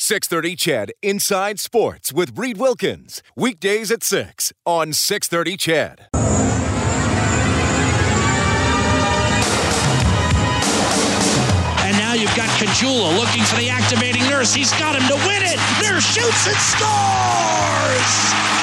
630 CHED Inside Sports with Reed Wilkins. Weekdays at 6 on 630 CHED. And now you've got Caggiula looking for the activating nurse. He's got him to win it. Nurse shoots and scores!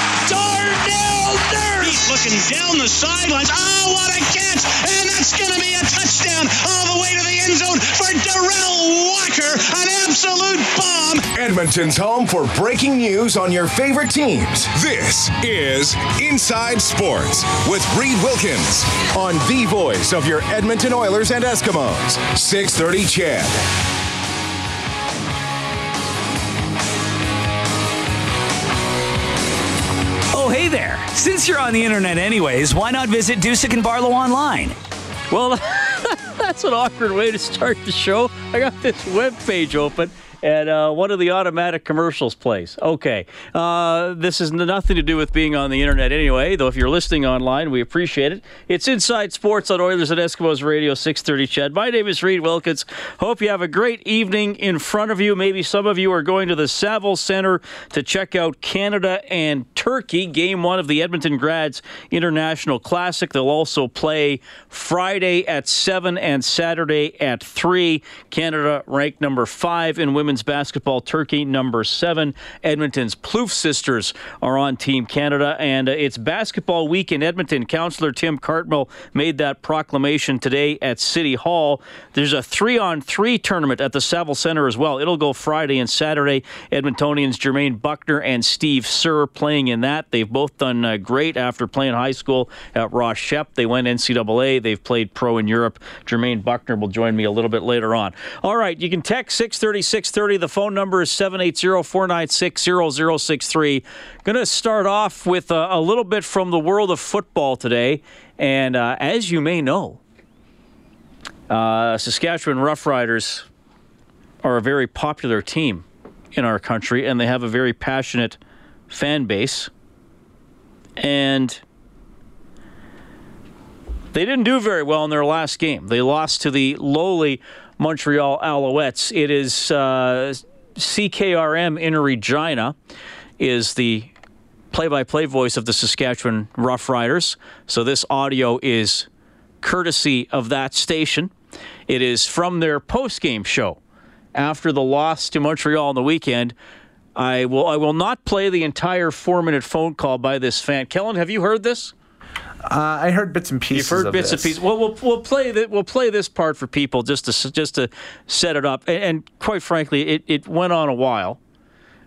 Looking down the sidelines. Oh, what a catch! And that's going to be a touchdown all the way to the end zone for Derel Walker. An absolute bomb. Edmonton's home for breaking news on your favorite teams. This is Inside Sports with Reed Wilkins on the voice of your Edmonton Oilers and Eskimos. 630 CHED. Oh, hey there. Since you're on the internet anyways, why not visit Dusick and Barlow online? Well, that's an awkward way to start the show. I got this web page open and uh, one of the automatic commercials plays. Okay, uh, this has nothing to do with being on the internet anyway, though if you're listening online, we appreciate it. It's Inside Sports on Oilers and Eskimos Radio 630 CHED. My name is Reed Wilkins. Hope you have a great evening in front of you. Maybe some of you are going to the Saville Center to check out Canada and Turkey, game one of the Edmonton Grads International Classic. They'll also play Friday at 7 and Saturday at 3. Canada ranked number 5 in women's basketball, Turkey number 7. Edmonton's Plouffe sisters are on Team Canada, and uh, it's basketball week in Edmonton. Councillor Tim Cartmill made that proclamation today at City Hall. There's a three on three tournament at the Saville Center as well. It'll go Friday and Saturday. Edmontonians Jermaine Buckner and Steve Sir playing in that. They've both done uh, great after playing high school at Ross Shep. They went NCAA. They've played pro in Europe. Jermaine Buckner will join me a little bit later on. All right, you can text 630 630. The phone number is 780 496 0063. Going to start off with a, a, little bit from the world of football today. And uh, as you may know, uh, Saskatchewan Roughriders are a very popular team in our country, and they have a very passionate fan base. And they didn't do very well in their last game. They lost to the lowly Montreal Alouettes. It is uh, CKRM in Regina is the play-by-play voice of the Saskatchewan Roughriders. So this audio is courtesy of that station. It is from their post-game show after the loss to Montreal on the weekend. I will I will not play the entire four minute phone call by this fan. Kellen, have you heard this? Uh, I heard bits and pieces. You've heard bits this. and pieces. Well, we'll we'll play that. We'll play this part for people just to just to set it up. And, and quite frankly, it, it went on a while.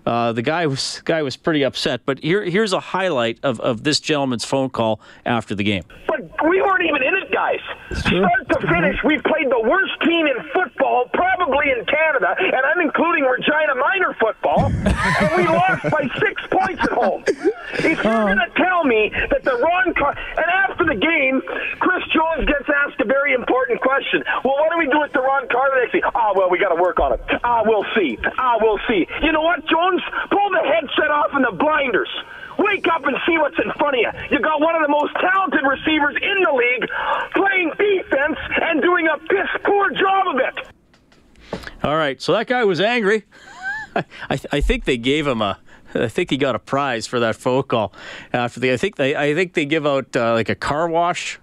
Uh, the guy was guy was pretty upset. But here here's a highlight of, of this gentleman's phone call after the game. But we weren't even in it, guys. Start to finish, we played the worst team in football, probably in Canada, and I'm including Regina Minor football, and we lost by six points at home. If you're going to tell me that Duron Car- and after the game, Chris Jones gets asked a very important question. Well, what do we do with Duron Carter next week? Ah, well, we got to work on it. Ah, we'll see. Ah, we'll see. You know what, Jones? Pull the headset off and the blinders. Wake up and see what's in front of you. You got one of the most talented receivers in the league playing defense and doing a piss poor job of it. All right, so that guy was angry. I, th- I think they gave him a. I think he got a prize for that phone call after the. I think they. I think they give out uh, like a car wash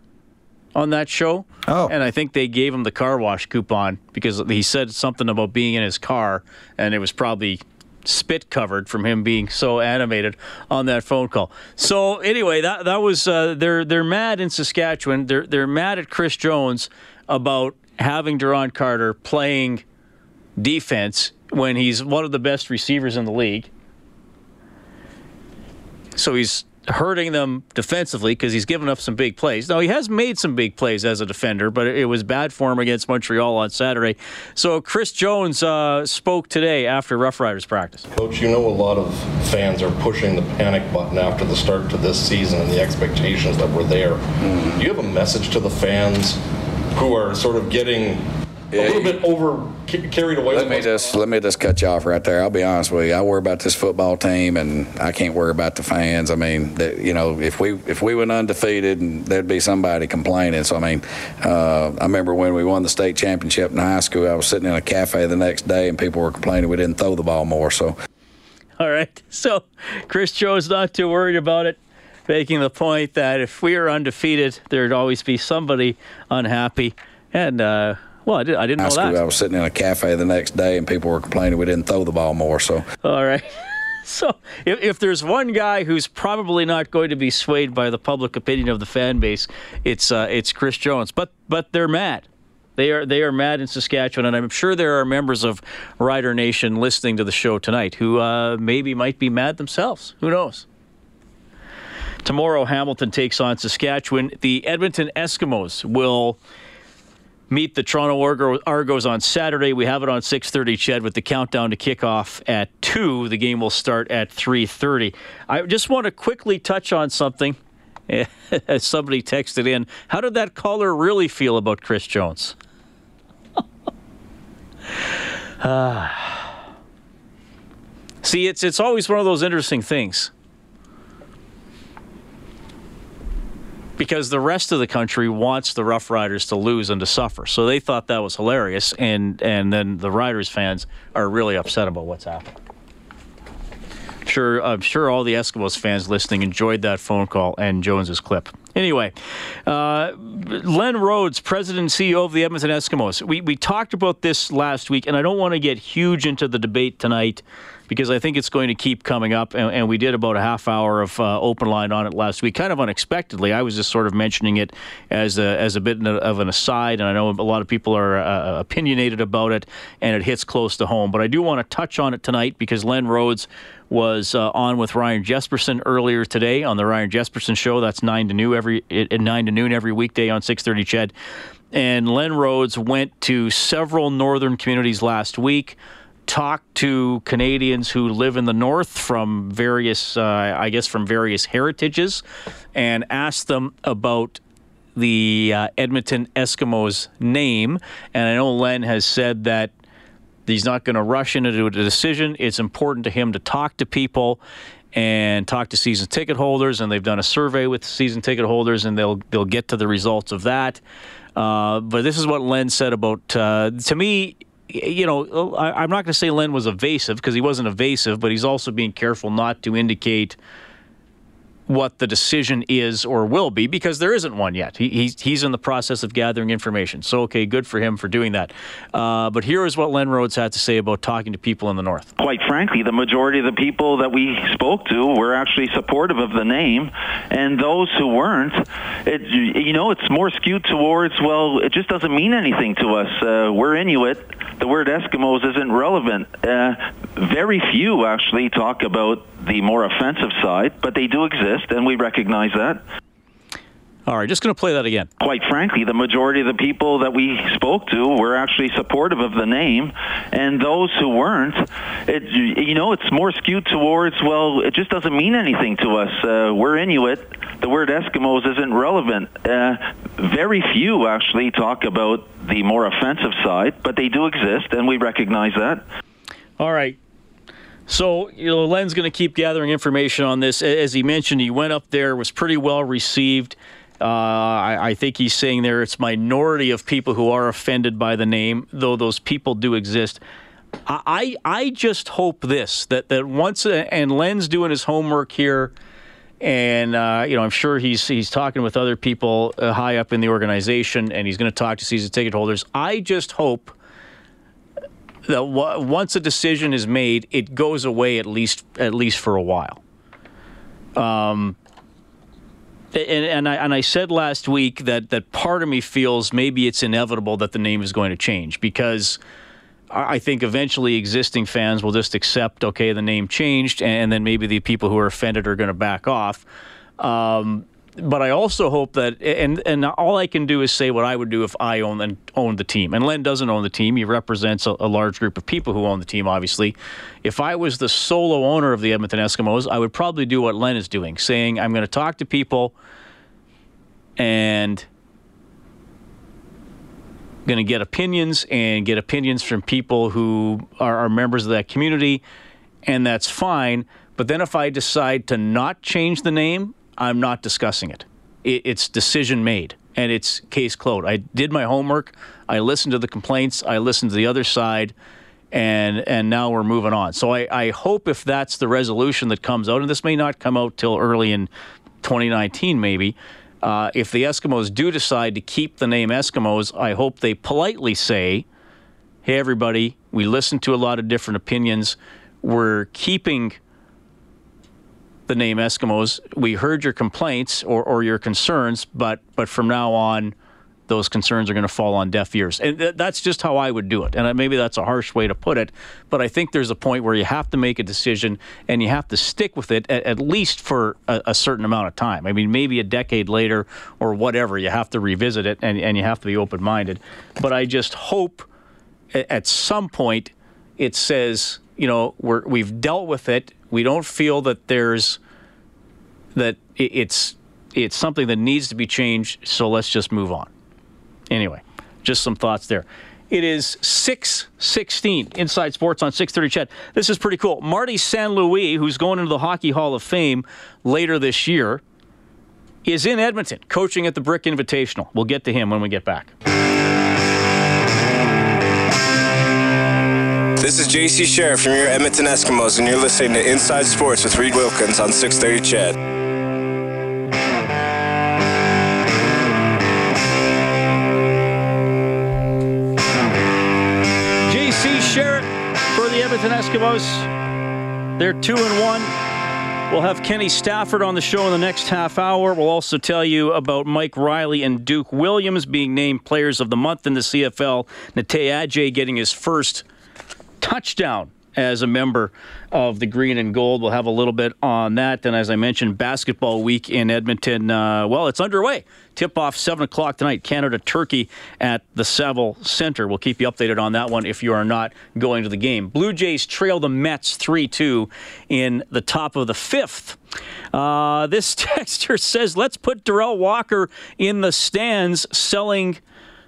on that show. Oh. And I think they gave him the car wash coupon because he said something about being in his car, and it was probably spit covered from him being so animated on that phone call. So anyway, that that was uh, they're they're mad in Saskatchewan. They're they're mad at Chris Jones about having Duron Carter playing defense when he's one of the best receivers in the league. So he's hurting them defensively because he's given up some big plays. Now, he has made some big plays as a defender, but it was bad for him against Montreal on Saturday. So, Chris Jones uh, spoke today after Rough Riders practice. Coach, you know a lot of fans are pushing the panic button after the start to this season and the expectations that were there. Mm-hmm. Do you have a message to the fans who are sort of getting a little bit over carried away. Let me just let me just cut you off right there. I'll be honest with you. I worry about this football team, and I can't worry about the fans. I mean, the, you know, if we if we went undefeated, and there'd be somebody complaining. So I mean, uh, I remember when we won the state championship in high school. I was sitting in a cafe the next day, and people were complaining we didn't throw the ball more. So. All right. So Chris Jones not too worried about it making the point that if we are undefeated, there'd always be somebody unhappy. And uh, well, I, did, I didn't know that. I was sitting in a cafe the next day, and people were complaining we didn't throw the ball more. So, all right. So, if, if there's one guy who's probably not going to be swayed by the public opinion of the fan base, it's uh, it's Chris Jones. But but they're mad. They are they are mad in Saskatchewan, and I'm sure there are members of Rider Nation listening to the show tonight who uh, maybe might be mad themselves. Who knows? Tomorrow, Hamilton takes on Saskatchewan. The Edmonton Eskimos will meet the Toronto Argos on Saturday. We have it on 6:30 CHED with the countdown to kickoff at 2. The game will start at 3:30. I just want to quickly touch on something as somebody texted in. How did that caller really feel about Chris Jones? uh, see, it's it's always one of those interesting things. Because the rest of the country wants the Rough Riders to lose and to suffer. So they thought that was hilarious, and and then the Riders fans are really upset about what's happened. Sure, I'm sure all the Eskimos fans listening enjoyed that phone call and Jones's clip. Anyway, uh, Len Rhodes, president and CEO of the Edmonton Eskimos. We we talked about this last week, and I don't want to get huge into the debate tonight because I think it's going to keep coming up. And, and we did about a half hour of uh, open line on it last week, kind of unexpectedly. I was just sort of mentioning it as a, as a bit of an aside, and I know a lot of people are uh, opinionated about it, and it hits close to home. But I do want to touch on it tonight because Len Rhodes was uh, on with Ryan Jespersen earlier today on the Ryan Jespersen show. That's nine to noon every at nine to noon every weekday on six thirty. CHED and Len Rhodes went to several northern communities last week talked to Canadians who live in the north from various, uh, I guess, from various heritages, and asked them about the uh, Edmonton Eskimos name. And I know Len has said that he's not going to rush into a decision. It's important to him to talk to people and talk to season ticket holders. And they've done a survey with season ticket holders, and they'll they'll get to the results of that. Uh, but this is what Len said about. Uh, to me, you know, oh, I, am not going to say Len was evasive because he wasn't evasive, but he's also being careful not to indicate what the decision is or will be because there isn't one yet. He, he's, he's in the process of gathering information. So, okay, good for him for doing that. Uh, but here is what Len Rhodes had to say about talking to people in the North. Quite frankly, the majority of the people that we spoke to were actually supportive of the name, and those who weren't, it, you know, it's more skewed towards, well, it just doesn't mean anything to us. Uh, we're Inuit. The word Eskimos isn't relevant. Uh, very few actually talk about the more offensive side, but they do exist, and we recognize that. All right, just going to play that again. Quite frankly, the majority of the people that we spoke to were actually supportive of the name, and those who weren't, it, you know, it's more skewed towards, well, it just doesn't mean anything to us. Uh, we're Inuit. The word Eskimos isn't relevant. Uh, very few actually talk about the more offensive side, but they do exist, and we recognize that. All right. So, you know, Len's going to keep gathering information on this. As he mentioned, he went up there, was pretty well received. Uh, I, I, think he's saying there it's minority of people who are offended by the name, though those people do exist. I I just hope this that that once uh, and Len's doing his homework here, and uh, you know I'm sure he's he's talking with other people uh, high up in the organization, and he's going to talk to season ticket holders. I just hope that once a decision is made, it goes away at least at least for a while. Um, and, and I and I said last week that that part of me feels maybe it's inevitable that the name is going to change because I think eventually existing fans will just accept okay the name changed and then maybe the people who are offended are going to back off. Um, but I also hope that, and and all I can do is say what I would do if I own and owned the team. And Len doesn't own the team; he represents a, a, large group of people who own the team. Obviously, if I was the solo owner of the Edmonton Eskimos, I would probably do what Len is doing, saying I'm going to talk to people and going to get opinions and get opinions from people who are, are members of that community, and that's fine. But then if I decide to not change the name, I'm not discussing it. it. It's decision made and it's case closed. I did my homework. I listened to the complaints. I listened to the other side, and and now we're moving on. So I, I hope if that's the resolution that comes out, and this may not come out till early in 2019, maybe. Uh, if the Eskimos do decide to keep the name Eskimos, I hope they politely say, "Hey, everybody, we listened to a lot of different opinions. We're keeping." The name Eskimos. We heard your complaints or, or your concerns, but but from now on, those concerns are going to fall on deaf ears. And th- that's just how I would do it. And maybe that's a harsh way to put it, but I think there's a point where you have to make a decision and you have to stick with it at, at least for a, a, certain amount of time. I mean, maybe a decade later or whatever, you have to revisit it and, and you have to be open minded. But I just hope at some point it says, you know, we're, we've dealt with it we don't feel that there's that it's it's something that needs to be changed. So let's just move on. Anyway, just some thoughts there. It is 616 Inside Sports on 630 CHED. This is pretty cool. Marty St. Louis, who's going into the Hockey Hall of Fame later this year, is in Edmonton coaching at the Brick Invitational. We'll get to him when we get back. This is JC Sherritt from your Edmonton Eskimos, and you're listening to Inside Sports with Reed Wilkins on 630 CHED. JC Sherritt for the Edmonton Eskimos. They're two and one. We'll have Kenny Stafford on the show in the next half hour. We'll also tell you about Mike Reilly and Duke Williams being named Players of the Month in the CFL. Natey Adjei getting his first touchdown as a member of the green and gold. We'll have a little bit on that. And as I mentioned, basketball week in Edmonton, uh, well, it's underway. Tip off 7 o'clock tonight, Canada Turkey at the Saville Center. We'll keep you updated on that one if you are not going to the game. Blue Jays trail the Mets 3 2 in the top of the fifth. Uh, this texter says, let's put Derel Walker in the stands selling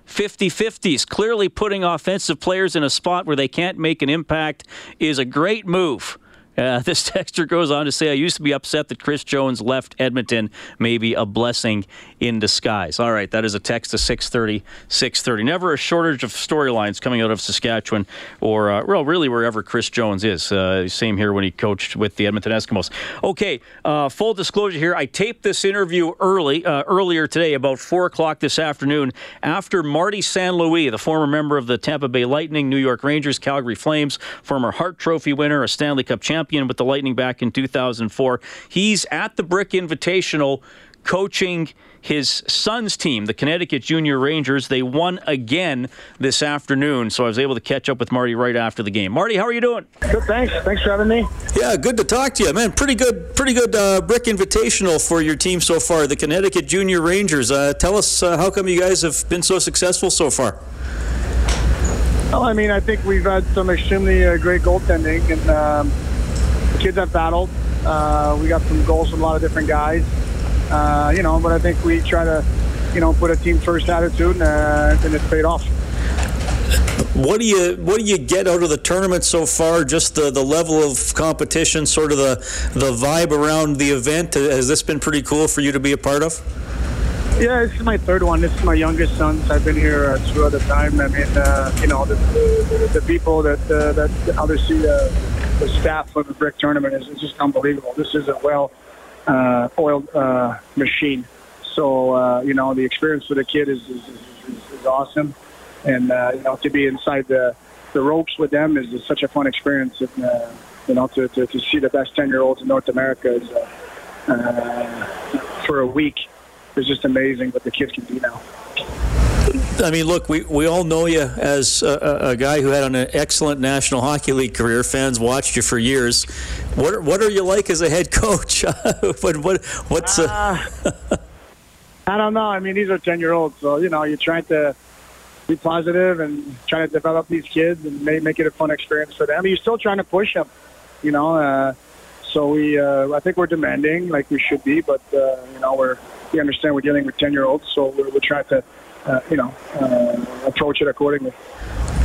50 50s. Clearly, putting offensive players in a spot where they can't make an impact is a great move. Uh, this texter goes on to say, I used to be upset that Chris Jones left Edmonton. Maybe a blessing in disguise. All right, that is a text to 630, 630. Never a shortage of storylines coming out of Saskatchewan or, uh, well, really wherever Chris Jones is. Uh, same here when he coached with the Edmonton Eskimos. Okay, uh, full disclosure here. I taped this interview early, uh, earlier today, about 4 o'clock this afternoon, after Marty St. Louis, the former member of the Tampa Bay Lightning, New York Rangers, Calgary Flames, former Hart Trophy winner, a Stanley Cup champion with the Lightning back in 2004. He's at the Brick Invitational coaching his son's team, the Connecticut Junior Rangers. They won again this afternoon, so I was able to catch up with Marty right after the game. Marty, how are you doing? Good, thanks. Thanks for having me. Yeah, good to talk to you, man. Pretty good, pretty good uh, brick invitational for your team so far, the Connecticut Junior Rangers. Uh, tell us uh, how come you guys have been so successful so far. Well, I mean, I think we've had some extremely uh, great goaltending, and um, the kids have battled. Uh, we got some goals from a lot of different guys, uh, you know. But I think we try to, you know, put a team first attitude, uh, and it's paid off. What do you what do you get out of the tournament so far? Just the, the level of competition, sort of the the vibe around the event. Has this been pretty cool for you to be a part of? Yeah, this is my third one. This is my youngest son. I've been here uh, throughout the time. I mean, uh, you know, the, the, the people that uh, that obviously uh, the staff of the brick tournament is, is just unbelievable. This is a well uh, oiled uh, machine. So uh, you know the experience for the kid is is, is, is awesome, and uh, you know to be inside the the ropes with them is, is such a fun experience. And, uh, you know to, to, to see the best ten year olds in North America is uh, uh, for a week is just amazing what the kids can do now. I mean, look, we, we all know you as a, a, guy who had an excellent National Hockey League career. Fans watched you for years. What are, what are you like as a head coach? what, what what's uh, I don't know. I mean, these are ten year olds, so you know, you're trying to be positive and trying to develop these kids and make make it a fun experience for them. You're still trying to push them, you know. Uh, so we, uh, I think we're demanding like we should be, but uh, you know, we're we understand we're dealing with ten year olds, so we're, we're trying to uh, you know, uh, approach it accordingly.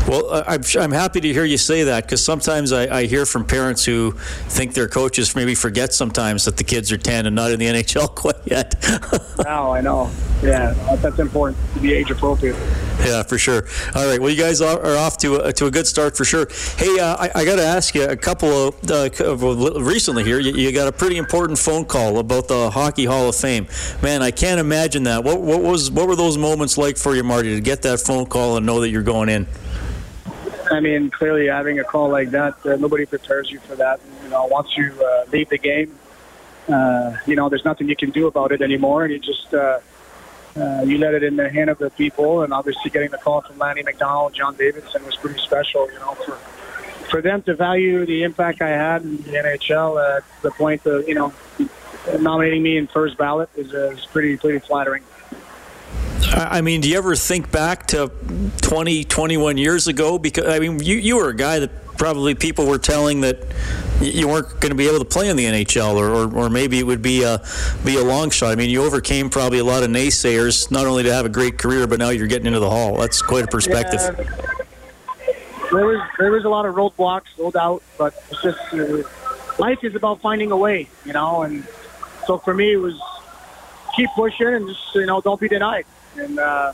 Well, I'm, I'm happy to hear you say that because sometimes I, I, hear from parents who think their coaches maybe forget sometimes that the kids are 10 and not in the NHL quite yet. no, I know. Yeah, that's important to be age appropriate. Yeah, for sure. All right. Well, you guys are, off to a, to a good start for sure. Hey, uh, I, I got to ask you a couple of uh, recently here. You, you, got a pretty important phone call about the Hockey Hall of Fame. Man, I can't imagine that. What, what was what were those moments like for you, Marty, to get that phone call and know that you're going in? I mean, clearly having a call like that, uh, nobody prepares you for that. You know, once you uh, leave the game, uh, you know, there's nothing you can do about it anymore, and you just uh, uh, you let it in the hand of the people. And obviously, getting the call from Lanny McDonald, John Davidson was pretty special. You know, for for them to value the impact I had in the NHL to the point of you know nominating me in first ballot is, uh, is pretty pretty flattering. I mean, do you ever think back to 20, 21 years ago? Because I mean, you you were a guy that probably people were telling that you weren't going to be able to play in the NHL, or, or, or, maybe it would be a be a long shot. I mean, you overcame probably a lot of naysayers, not only to have a great career, but now you're getting into the Hall. That's quite a perspective. Yeah, there was there was a lot of roadblocks, no doubt, but it's just uh, life is about finding a way, you know. And so for me, it was keep pushing and just you know don't be denied and uh,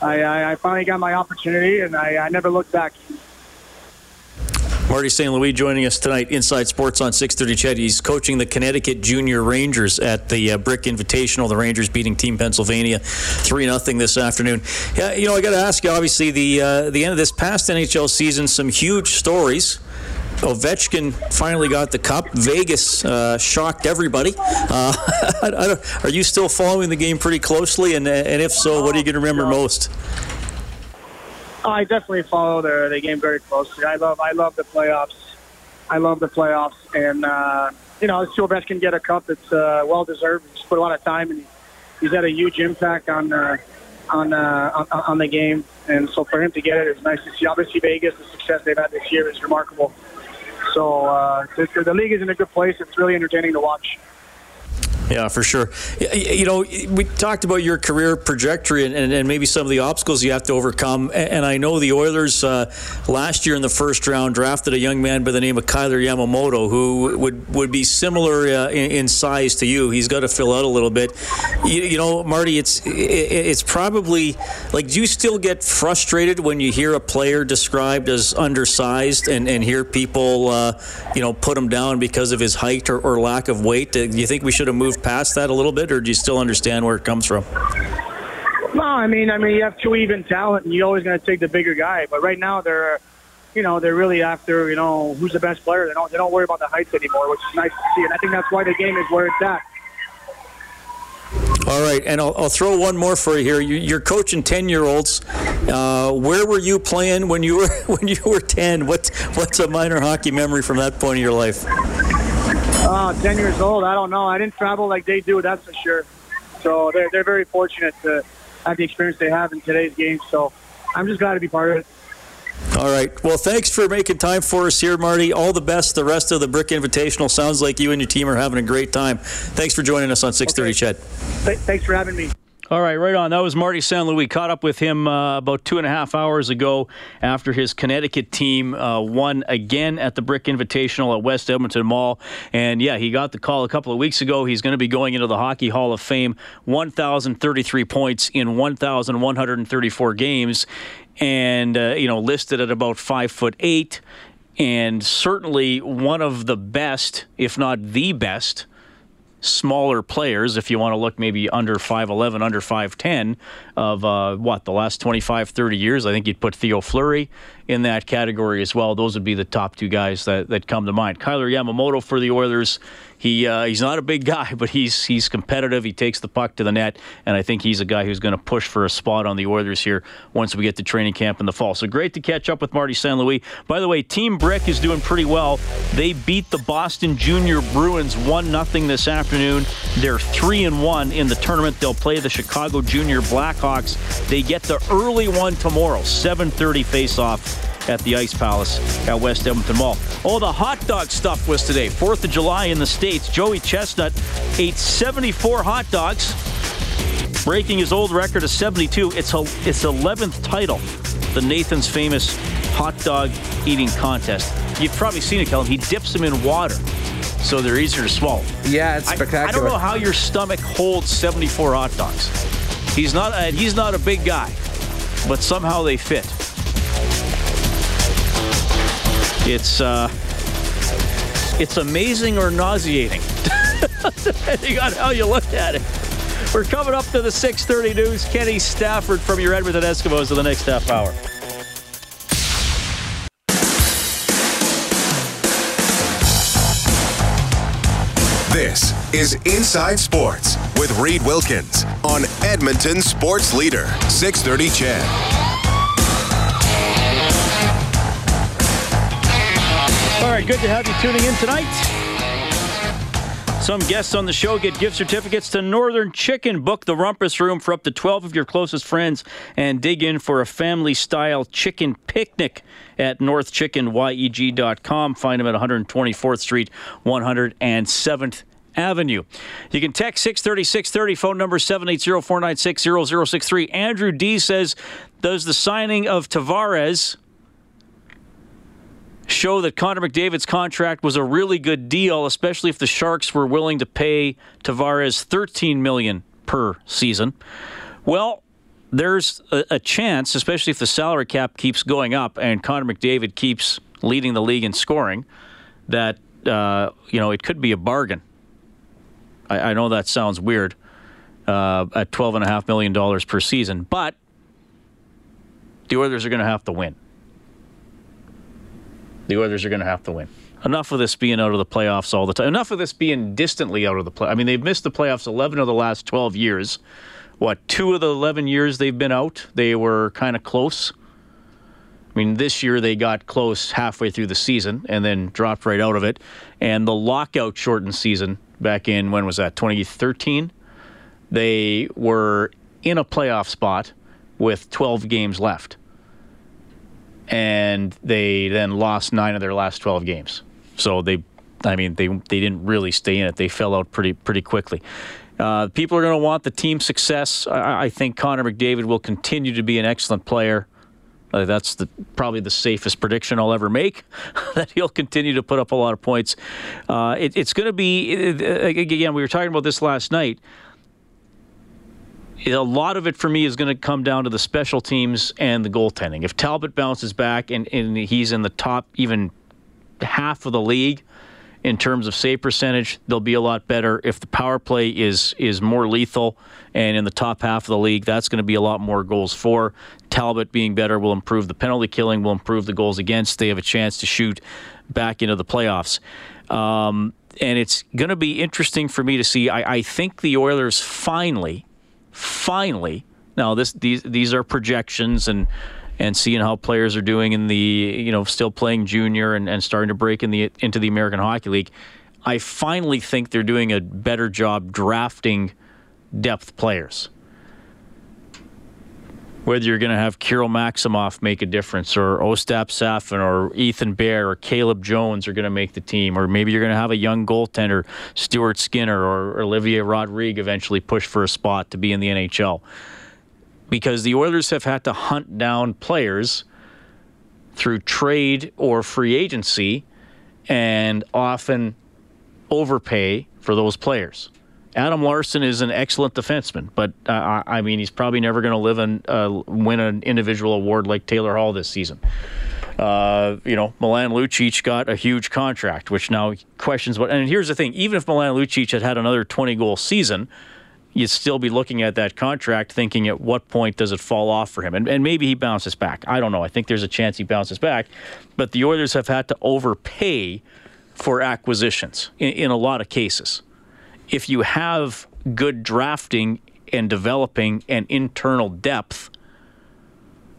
I, I finally got my opportunity, and I, I never looked back. Marty St. Louis joining us tonight, Inside Sports on 6:30. CHED. He's coaching the Connecticut Junior Rangers at the uh, Brick Invitational. The Rangers beating Team Pennsylvania three 0 this afternoon. Yeah, you know, I got to ask you. Obviously, the uh, the end of this past NHL season, some huge stories. Ovechkin finally got the cup. Vegas uh, shocked everybody. Uh, are you still following the game pretty closely? And, and if so, what are you going to remember most? I definitely follow the, the game very closely. I love I love the playoffs. I love the playoffs, and uh, you know, see Ovechkin get a cup. It's uh, well deserved. He's put a lot of time, and he's had a huge impact on uh, on, uh, on on the game. And so for him to get it, it's nice to see. Obviously, Vegas, the success they've had this year is remarkable. So uh, the, the league is in a good place. It's really entertaining to watch. Yeah, for sure. You know, we talked about your career trajectory and, and, and, maybe some of the obstacles you have to overcome. And I know the Oilers uh, last year in the first round drafted a young man by the name of Kailer Yamamoto, who would, would be similar uh, in, in, size to you. He's got to fill out a little bit. You, you know, Marty, it's it's probably like, do you still get frustrated when you hear a player described as undersized and, and hear people, uh, you know, put him down because of his height or, or lack of weight? Do you think we should have moved past that a little bit, or do you still understand where it comes from? No, I mean, I mean, you have two even talent, and you're always going to take the bigger guy. But right now, they're, you know, they're really after, you know, who's the best player. They don't, they don't worry about the heights anymore, which is nice to see. And I think that's why the game is where it's at. All right, and I'll, I'll, throw one more for you here. You, are coaching ten-year-olds. Uh, where were you playing when you were when you were ten? What what's a minor hockey memory from that point of your life? Oh, 10 years old. I don't know. I didn't travel like they do, that's for sure. So they're, they're very fortunate to have the experience they have in today's game. So I'm just glad to be part of it. All right. Well, thanks for making time for us here, Marty. All the best. The rest of the Brick Invitational sounds like you and your team are having a great time. Thanks for joining us on 630 okay. CHED. Th- thanks for having me. All right, right on. That was Marty St. Louis. Caught up with him uh, about two and a half hours ago after his Connecticut team uh, won again at the Brick Invitational at West Edmonton Mall. And yeah, he got the call a couple of weeks ago. He's going to be going into the Hockey Hall of Fame. 1,033 points in 1,134 games, and uh, you know listed at about five foot eight, and certainly one of the best, if not the best smaller players, if you want to look maybe under 5'11, under 5'10, of uh, what, the last 25, 30 years. I think you'd put Theo Fleury in that category as well. Those would be the top two guys that, that come to mind. Kailer Yamamoto for the Oilers. He uh, he's not a big guy, but he's he's competitive. He takes the puck to the net, and I think he's a guy who's going to push for a spot on the Oilers here once we get to training camp in the fall. So great to catch up with Marty St. Louis. By the way, Team Brick is doing pretty well. They beat the Boston Junior Bruins one 0 this afternoon. They're three and one in the tournament. They'll play the Chicago Junior Blackhawks. They get the early one tomorrow, 7:30 face-off at the Ice Palace at West Edmonton Mall. Oh, the hot dog stuff was today. 4th of July in the States. Joey Chestnut ate 74 hot dogs, breaking his old record of 72. It's, a, it's 11th title, the Nathan's famous hot dog eating contest. You've probably seen it, Kellen. He dips them in water so they're easier to swallow. Yeah, it's spectacular. I, I don't know how your stomach holds 74 hot dogs. He's not, uh, he's not a big guy, but somehow they fit. It's uh, it's amazing or nauseating, depending on how you look at it. We're coming up to the 6:30 news. Kenny Stafford from your Edmonton Eskimos in the next half hour. This is Inside Sports with Reed Wilkins on Edmonton Sports Leader 630 CHED. Right, good to have you tuning in tonight. Some guests on the show get gift certificates to Northern Chicken. Book the Rumpus Room for up to 12 of your closest friends and dig in for a family style chicken picnic at northchickenyeg.com. Find them at 124th Street, 107th Avenue. You can text 630 630, phone number 780 496 0063. Andrew D says, Does the signing of Tavares show that Connor McDavid's contract was a really good deal, especially if the Sharks were willing to pay Tavares 13 million per season. Well, there's a, a, chance, especially if the salary cap keeps going up and Connor McDavid keeps leading the league in scoring, that uh, you know it could be a bargain. I, I know that sounds weird uh, at twelve and a half million dollars per season, but the Oilers are going to have to win. The Oilers are going to have to win. Enough of this being out of the playoffs all the time. Enough of this being distantly out of the play. I mean, they've missed the playoffs 11 of the last 12 years. What, two of the 11 years they've been out, they were kind of close. I mean, this year they got close halfway through the season and then dropped right out of it. And the lockout shortened season back in, when was that, 2013? They were in a playoff spot with 12 games left and they then lost nine of their last 12 games. So they, I mean, they they didn't really stay in it. They fell out pretty pretty quickly. Uh, people are going to want the team success. I, I, think Connor McDavid will continue to be an excellent player. Uh, that's the, probably the safest prediction I'll ever make. that he'll continue to put up a lot of points. Uh, it, it's going to be again. We were talking about this last night a lot of it for me is going to come down to the special teams and the goaltending. If Talbot bounces back and, and he's in the top even half of the league in terms of save percentage, they'll be a lot better. If the power play is is more lethal and in the top half of the league, that's going to be a lot more goals for. Talbot being better will improve the penalty killing, will improve the goals against. They have a chance to shoot back into the playoffs. Um, and it's going to be interesting for me to see. I, I think the Oilers finally finally, now this these these are projections and and seeing how players are doing in the you know still playing junior and, and starting to break in the into the American Hockey League. I finally think they're doing a better job drafting depth players whether you're going to have Kirill Maksimov make a difference, or Ostap Safin, or Ethan Bear, or Caleb Jones are going to make the team, or maybe you're going to have a young goaltender, Stuart Skinner, or Olivier Rodrigue eventually push for a spot to be in the NHL. Because the Oilers have had to hunt down players through trade or free agency and often overpay for those players. Adam Larsson is an excellent defenseman, but uh, I mean, he's probably never going to live and uh, win an individual award like Taylor Hall this season. Uh, you know, Milan Lucic got a huge contract, which now questions what. And here's the thing: even if Milan Lucic had had another 20 goal season, you'd still be looking at that contract thinking at what point does it fall off for him? And, and maybe he bounces back. I don't know. I think there's a chance he bounces back. But the Oilers have had to overpay for acquisitions in, in a lot of cases. If you have good drafting and developing and internal depth,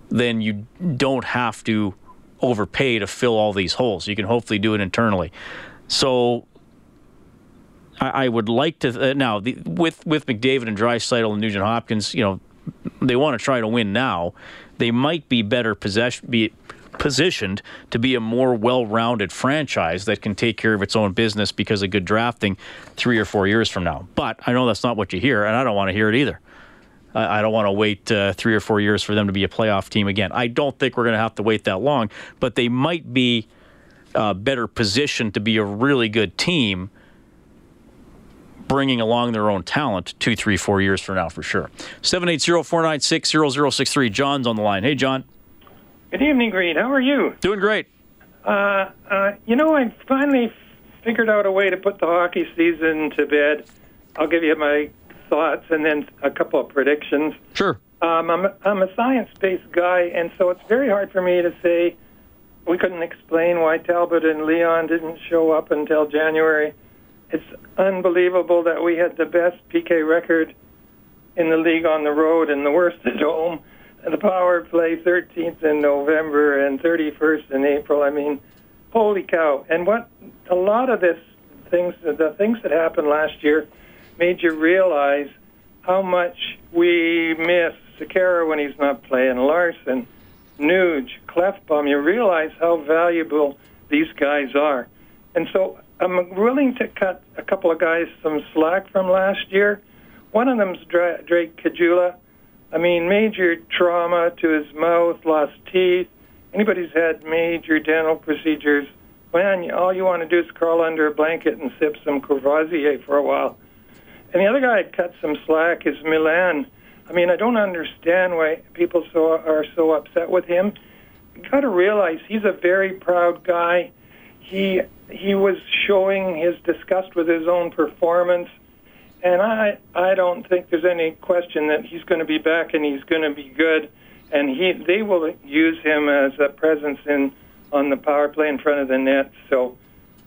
then you don't have to overpay to fill all these holes. You can hopefully do it internally. So I, I would like to uh, now the, with with McDavid and Draisaitl and Nugent Hopkins. You know, they want to try to win now. They might be better possession be positioned to be a more well-rounded franchise that can take care of its own business because of good drafting three or four years from now. But I know that's not what you hear, and I don't want to hear it either. I, don't want to wait uh, three or four years for them to be a playoff team again. I don't think we're going to have to wait that long, but they might be uh, better positioned to be a really good team bringing along their own talent two, three, four years from now for sure. 780-496-0063. John's on the line. Hey, John. Good evening, Reed. How are you? Doing great. Uh, uh, you know, I finally figured out a way to put the hockey season to bed. I'll give you my thoughts and then a couple of predictions. Sure. Um, I'm, I'm a science-based guy, and so it's very hard for me to say we couldn't explain why Talbot and Leon didn't show up until January. It's unbelievable that we had the best PK record in the league on the road and the worst at home. The power play 13th in November and 31st in April. I mean, holy cow! And what a lot of this things, the things that happened last year, made you realize how much we miss Sekera when he's not playing, Larsson, Nuge, Klefbom. You realize how valuable these guys are, and so I'm willing to cut a couple of guys some slack from last year. One of them's Drake Caggiula. I mean, major trauma to his mouth, lost teeth. Anybody's had major dental procedures, man, all you want to do is crawl under a blanket and sip some Courvoisier for a while. And the other guy I'd cut some slack is Milan. I mean, I don't understand why people so are so upset with him. You got to realize he's a very proud guy. He he was showing his disgust with his own performance and I I don't think there's any question that he's going to be back and he's going to be good, and he they will use him as a presence in on the power play in front of the net. So,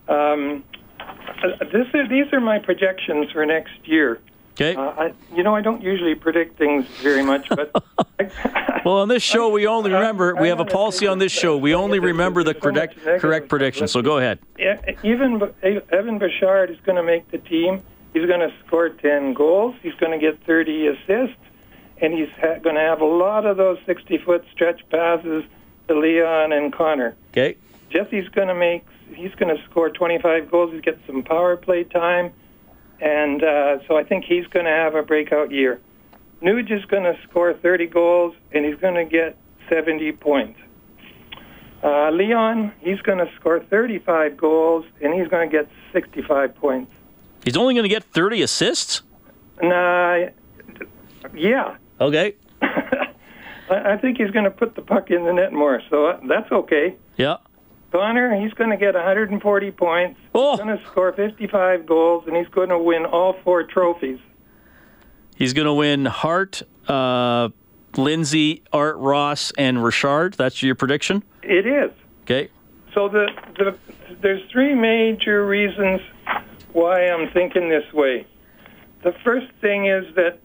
um, this is, these are my projections for next year. Okay. Uh, I, you know, I don't usually predict things very much, but well, on this show we only remember we have a policy on this show. We only remember the correct correct prediction. So go ahead. Yeah, even Evan Bouchard is going to make the team. He's going to score 10 goals. He's going to get 30 assists. And he's ha- going to have a lot of those 60 foot stretch passes to Leon and Connor. Okay. Jesse's going to make, he's going to score 25 goals. He's get some power play time. And uh, so I think he's going to have a breakout year. Nuge is going to score 30 goals, and he's going to get 70 points. Uh, Leon, he's going to score 35 goals, and he's going to get 65 points. He's only going to get 30 assists? Nah, yeah. Okay. I think he's going to put the puck in the net more, so uh, that's okay. Yeah. Connor, he's going to get 140 points. Oh. He's going to score 55 goals, and he's going to win all four trophies. He's going to win Hart, uh, Lindsay, Art Ross, and Richard. That's your prediction? It is. Okay. So the, the there's three major reasons why I'm thinking this way. The first thing is that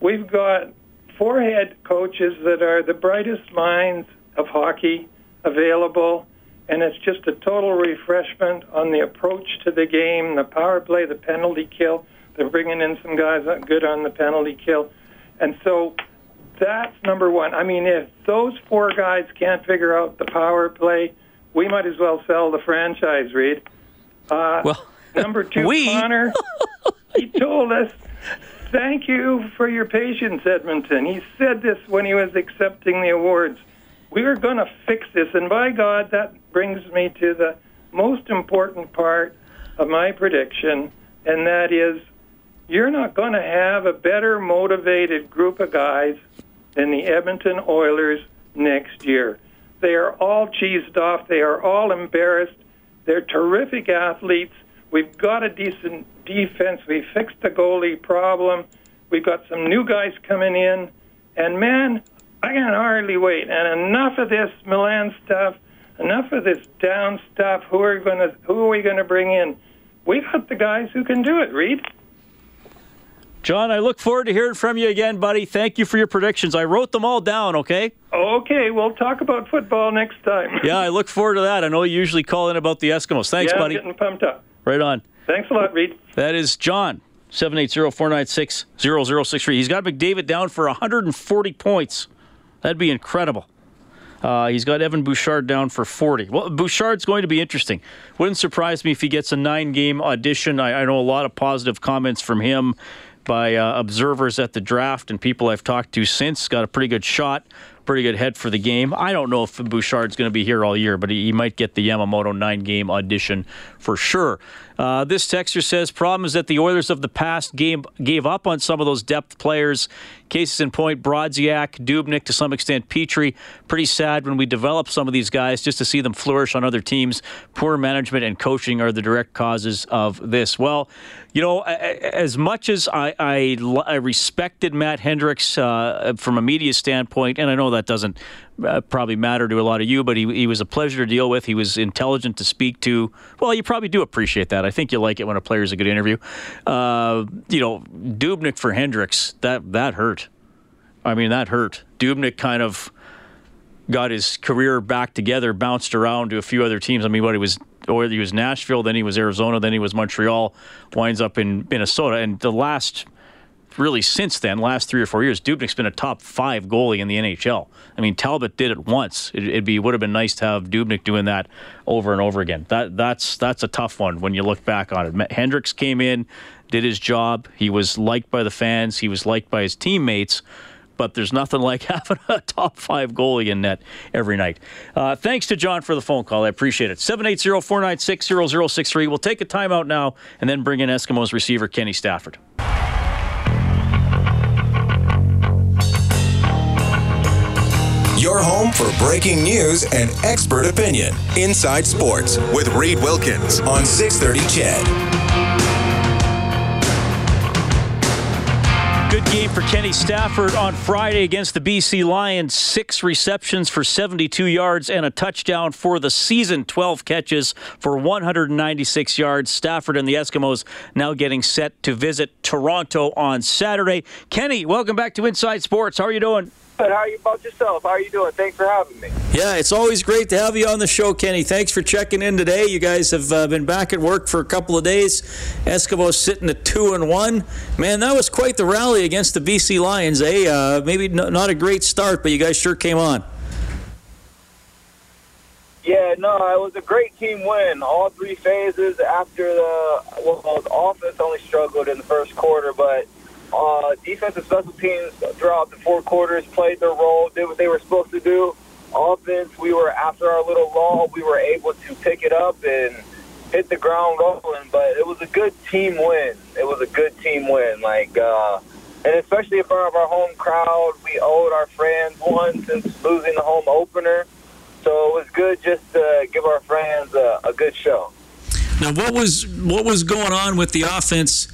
we've got four head coaches that are the brightest minds of hockey available, and it's just a total refreshment on the approach to the game, the power play, the penalty kill. They're bringing in some guys that good on the penalty kill. And so that's number one. I mean, if those four guys can't figure out the power play, we might as well sell the franchise, Reed. Uh, well, Number two, we? Connor, he told us, thank you for your patience, Edmonton. He said this when he was accepting the awards. We are going to fix this. And by God, that brings me to the most important part of my prediction, and that is you're not going to have a better motivated group of guys than the Edmonton Oilers next year. They are all cheesed off. They are all embarrassed. They're terrific athletes. We've got a decent defense. We fixed the goalie problem. We've got some new guys coming in, and man, I can hardly wait. And enough of this Milan stuff, enough of this down stuff. Who are going to who are we going to bring in? We've got the guys who can do it. Reed. John, I look forward to hearing from you again, buddy. Thank you for your predictions. I wrote them all down, okay? Okay, we'll talk about football next time. yeah, I look forward to that. I know you usually call in about the Eskimos. Thanks, yeah, buddy. getting pumped up. Right on. Thanks a lot, Reed. That is John, 780-496-0063. He's got McDavid down for 140 points. That'd be incredible. Uh, he's got Evan Bouchard down for 40. Well, Bouchard's going to be interesting. Wouldn't surprise me if he gets a nine-game audition. I, I know a lot of positive comments from him by uh, observers at the draft and people I've talked to since. Got a pretty good shot, pretty good head for the game. I don't know if Bouchard's going to be here all year, but he, he might get the Yamamoto nine game audition for sure. Uh, this texter says problem is that the Oilers of the past game gave up on some of those depth players. Cases in point: Brodziak, Dubnyk, to some extent Petry. Pretty sad when we develop some of these guys just to see them flourish on other teams. Poor management and coaching are the direct causes of this. Well, you know, as much as I, I, I respected Matt Hendricks uh, from a media standpoint, and I know that doesn't uh, probably matter to a lot of you, but he, he was a pleasure to deal with. He was intelligent to speak to. Well, you probably do appreciate that. I think you like it when a player is a good interview. Uh, you know, Dubnyk for Hendricks, that, that hurt. I mean, that hurt. Dubnyk kind of got his career back together, bounced around to a few other teams. I mean, what he was, or he was Nashville, then he was Arizona, then he was Montreal, winds up in Minnesota, and the last, really since then, last three or four years, Dubnyk's been a top five goalie in the NHL. I mean, Talbot did it once. It, would be would have been nice to have Dubnyk doing that over and over again. That that's that's a tough one when you look back on it. Hendricks came in, did his job. He was liked by the fans. He was liked by his teammates but there's nothing like having a top five goalie in net every night. Uh, thanks to John for the phone call. I appreciate it. 780 496 0063. We'll take a timeout now and then bring in Eskimos receiver Kenny Stafford. Your home for breaking news and expert opinion. Inside Sports with Reid Wilkins on 630 CHED. Good game for Kenny Stafford on Friday against the BC Lions. Six receptions for 72 yards and a touchdown for the season. 12 catches for 196 yards. Stafford and the Eskimos now getting set to visit Toronto on Saturday. Kenny, welcome back to Inside Sports. How are you doing? Good. How are you about yourself? How are you doing? Thanks for having me. Yeah, it's always great to have you on the show, Kenny. Thanks for checking in today. You guys have uh, been back at work for a couple of days. Eskimos sitting at two and one. Man, that was quite the rally against the BC Lions. Eh? Uh, maybe not a great start, but you guys sure came on. Yeah, no, it was a great team win. All three phases after the well, the offense only struggled in the first quarter, but uh, defensive special teams throughout the four quarters played their role, did what they were supposed to do. Offense, we were after our little lull, we were able to pick it up and hit the ground rolling. But it was a good team win. It was a good team win. Like, uh, and especially in front of our home crowd, we owed our fans one since losing the home opener. So it was good just to give our fans a, a good show. Now, what was what was going on with the offense?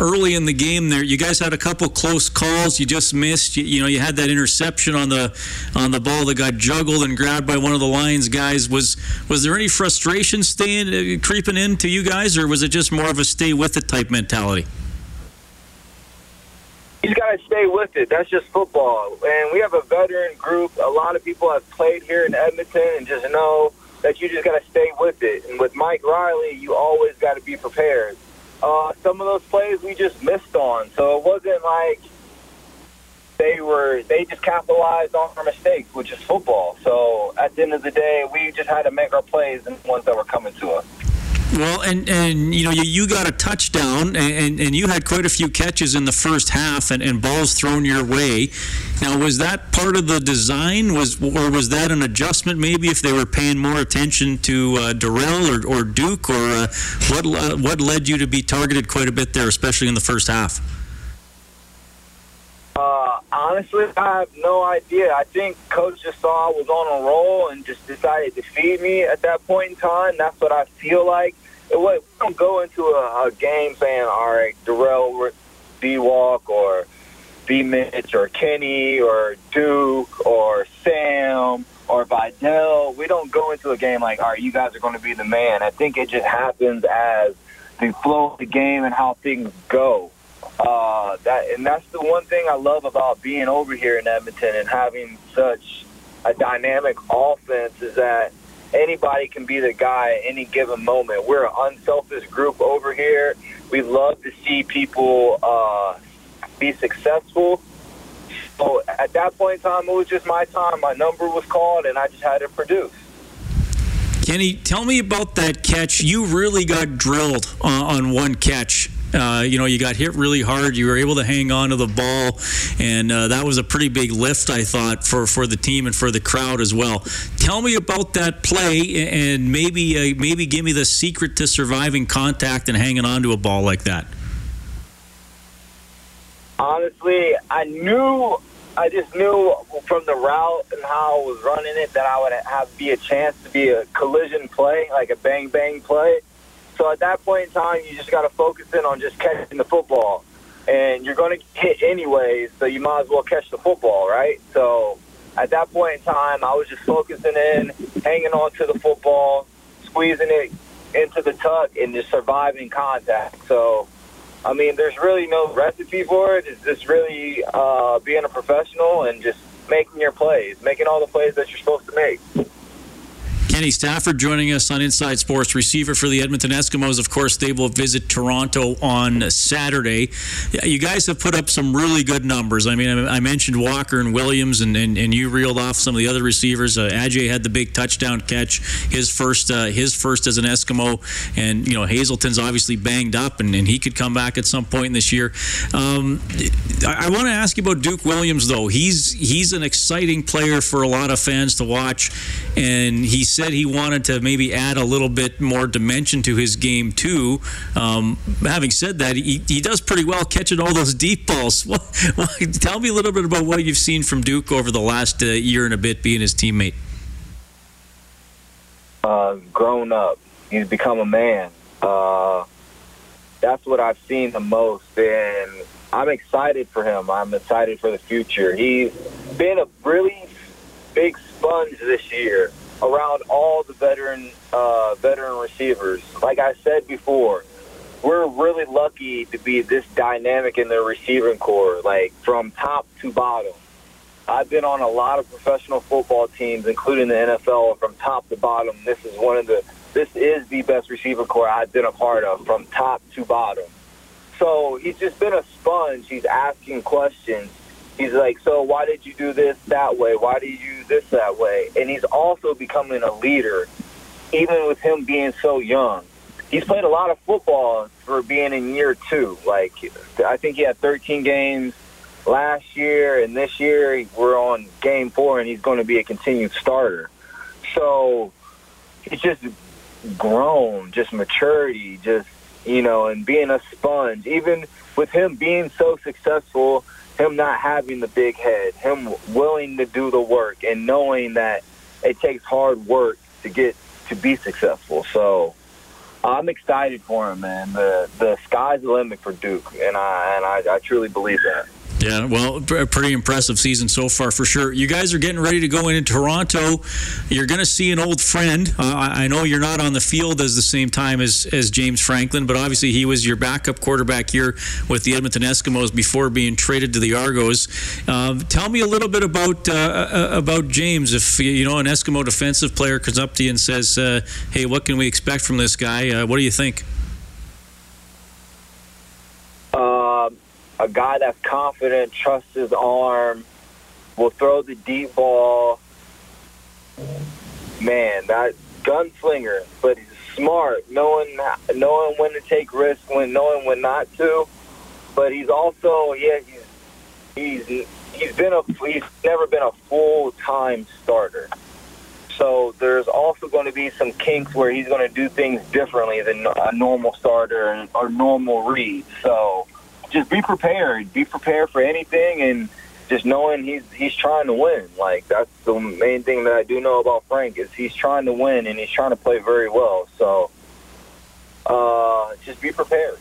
Early in the game there you guys had a couple close calls. You just missed you, you, know you had that interception on the on the ball that got juggled and grabbed by one of the lions guys. Was was there any frustration staying uh, creeping into you guys or was it just more of a stay with it type mentality? You got to stay with it. That's just football. And we have a veteran group. A lot of people have played here in edmonton and just know that you just got to stay with it. And with Mike Reilly you always got to be prepared uh, some of those plays we just missed on. So it wasn't like they were they just capitalized on our mistakes, which is football. So at the end of the day, we just had to make our plays and the ones that were coming to us. Well, and, and you know, you, you got a touchdown, and, and you had quite a few catches in the first half, and, and balls thrown your way. Now, was that part of the design, was or was that an adjustment? Maybe if they were paying more attention to uh, Derel or, or Duke, or uh, what uh, what led you to be targeted quite a bit there, especially in the first half? Uh, honestly, I have no idea. I think coach just saw I was on a roll and just decided to feed me at that point in time. That's what I feel like we don't go into a, a game saying, all right, Derel D walk or be Mitch or Kenny or Duke or Sam or Vidal. We don't go into a game like, all right, you guys are going to be the man. I think it just happens as the flow of the game and how things go. Uh, that and that's the one thing I love about being over here in Edmonton and having such a dynamic offense is that anybody can be the guy at any given moment. We're an unselfish group over here. We love to see people uh, be successful. So at that point in time, it was just my time. My number was called, and I just had to produce. Kenny, tell me about that catch. You really got drilled on, on one catch. Uh, you know, you got hit really hard. You were able to hang on to the ball, and uh, that was a pretty big lift, I thought, for, for the team and for the crowd as well. Tell me about that play, and maybe uh, maybe give me the secret to surviving contact and hanging on to a ball like that. Honestly, I knew, I just knew from the route and how I was running it that I would have be a chance to be a collision play, like a bang bang play. So at that point in time, you just got to focus in on just catching the football, and you're going to hit anyways, so you might as well catch the football, right? So at that point in time, I was just focusing in, hanging on to the football, squeezing it into the tuck, and just surviving contact. So I mean, there's really no recipe for it. It's just really uh, being a professional and just making your plays, making all the plays that you're supposed to make. Kenny Stafford joining us on Inside Sports, receiver for the Edmonton Eskimos. Of course, they will visit Toronto on Saturday. You guys have put up some really good numbers. I mean, I mentioned Walker and Williams, and, and, and you reeled off some of the other receivers. Uh, had the big touchdown catch, his first uh, his first as an Eskimo, and you know Hazelton's obviously banged up, and, and he could come back at some point this year. Um, I, I want to ask you about Duke Williams, though. He's he's an exciting player for a lot of fans to watch, and he said he wanted to maybe add a little bit more dimension to his game too. Um, having said that, he, he does pretty well catching all those deep balls. Tell me a little bit about what you've seen from Duke over the last uh, year and a bit being his teammate. Uh, grown up, he's become a man. Uh, that's what I've seen the most, and I'm excited for him. I'm excited for the future. He's been a really big sponge this year around all the veteran uh, veteran receivers. Like I said before, we're really lucky to be this dynamic in the receiving core, like from top to bottom. I've been on a lot of professional football teams, including the NFL, from top to bottom. This is one of the this is the best receiver core I've been a part of from top to bottom. So he's just been a sponge. He's asking questions he's like, so why did you do this that way? Why did you do this that way? And he's also becoming a leader, even with him being so young. He's played a lot of football for being in year two. Like, I think he had 13 games last year, and this year we're on game four, and he's going to be a continued starter. So he's just grown, just maturity, just, you know, and being a sponge. Even with him being so successful – him not having the big head, him willing to do the work, and knowing that it takes hard work to get to be successful. So I'm excited for him, man. The the sky's the limit for Duke, and I and I, I truly believe that. Yeah, well, a pretty impressive season so far for sure. You guys are getting ready to go into Toronto. You're going to see an old friend. Uh, I know you're not on the field as the same time as, as James Franklin, but obviously he was your backup quarterback here with the Edmonton Eskimos before being traded to the Argos. Uh, tell me a little bit about uh, uh, about James. If you know an Eskimo defensive player comes up to you and says, uh, "Hey, what can we expect from this guy?" Uh, what do you think? A guy that's confident, trusts his arm, will throw the deep ball. Man, that gunslinger, but he's smart, knowing knowing when to take risks, when knowing when not to. But he's also yeah, he's he's he's been a he's never been a full time starter. So there's also going to be some kinks where he's going to do things differently than a normal starter or normal read. So just be prepared. Be prepared for anything, and just knowing he's he's trying to win. Like that's the main thing that I do know about Frank is he's trying to win and he's trying to play very well. So uh, just be prepared.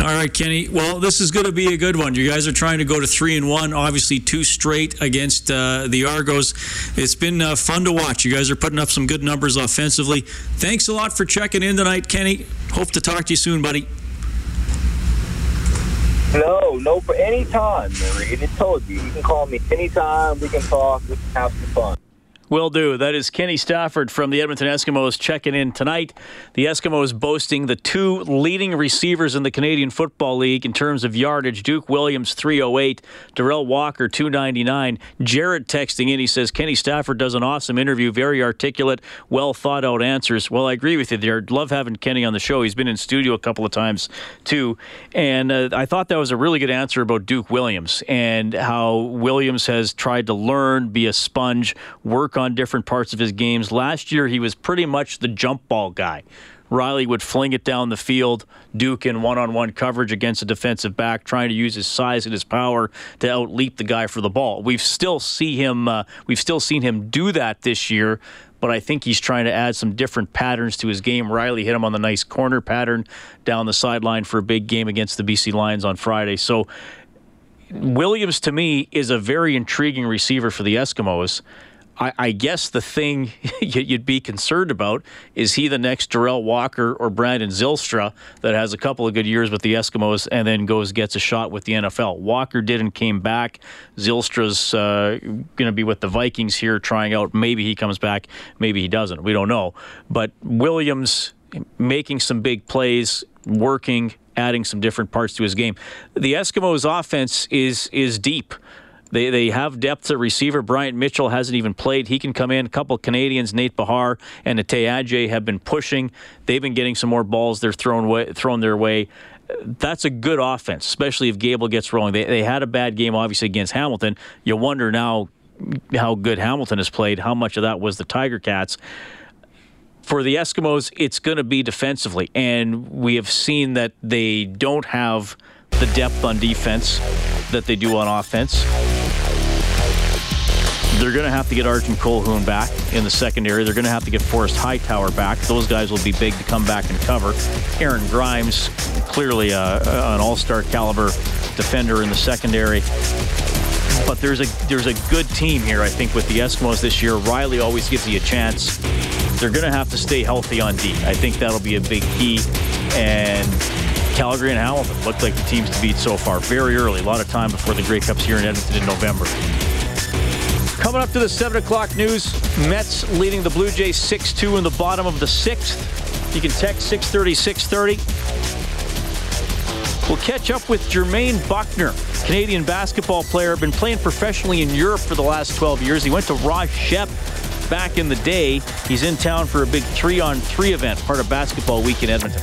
All right, Kenny. Well, this is going to be a good one. You guys are trying to go to three and one. Obviously, two straight against uh, the Argos. It's been uh, fun to watch. You guys are putting up some good numbers offensively. Thanks a lot for checking in tonight, Kenny. Hope to talk to you soon, buddy. No, no, for any time, Reid. I told you. You can call me anytime. We can talk. We can have some fun. Will do. That is Kenny Stafford from the Edmonton Eskimos checking in tonight. The Eskimos boasting the two leading receivers in the Canadian Football League in terms of yardage. Duke Williams 308, Derel Walker 299. Jared texting in, he says Kenny Stafford does an awesome interview, very articulate, well thought out answers. Well, I agree with you there. Love having Kenny on the show. He's been in studio a couple of times too, and uh, I thought that was a really good answer about Duke Williams and how Williams has tried to learn, be a sponge, work different parts of his games. Last year, he was pretty much the jump ball guy. Reilly would fling it down the field, Duke in one on one coverage against a defensive back, trying to use his size and his power to outleap the guy for the ball. We've still see him uh, we've still seen him do that this year, but I think he's trying to add some different patterns to his game. Reilly hit him on the nice corner pattern down the sideline for a big game against the BC Lions on Friday. So Williams to me is a very intriguing receiver for the Eskimos. I, I guess the thing you'd be concerned about is he the next Derel Walker or Brandon Zylstra that has a couple of good years with the Eskimos and then goes gets a shot with the NFL. Walker did and came back. Zylstra's uh, going to be with the Vikings here trying out. Maybe he comes back. Maybe he doesn't. We don't know. But Williams making some big plays, working, adding some different parts to his game. The Eskimos' offense is is deep. They, they have depth at receiver. Bryant Mitchell hasn't even played. He can come in. A couple Canadians, Nate Behar and Natey Adjei, have been pushing. They've been getting some more balls they're thrown, way, thrown their way. That's a good offense, especially if Gable gets rolling. They, they had a bad game, obviously, against Hamilton. You wonder now how good Hamilton has played. How much of that was the Tiger Cats? for the Eskimos, it's going to be defensively. And we have seen that they don't have the depth on defense that they do on offense. They're going to have to get Arjen Colquhoun back in the secondary. They're going to have to get Forrest Hightower back. Those guys will be big to come back and cover. Aaron Grymes, clearly a, an all-star caliber defender in the secondary. But there's a there's a good team here, I think, with the Eskimos this year. Reilly always gives you a chance. They're going to have to stay healthy on D. I think that'll be a big key. And Calgary and Hamilton look like the teams to beat so far. Very early, a lot of time before the Grey Cups here in Edmonton in November. Coming up to the 7 o'clock news, Mets leading the Blue Jays 6-2 in the bottom of the sixth. You can text 630 630. We'll catch up with Jermaine Buckner, Canadian basketball player, been playing professionally in Europe for the last 12 years. He went to Ross Shep back in the day. He's in town for a big three-on-three event, part of Basketball Week in Edmonton.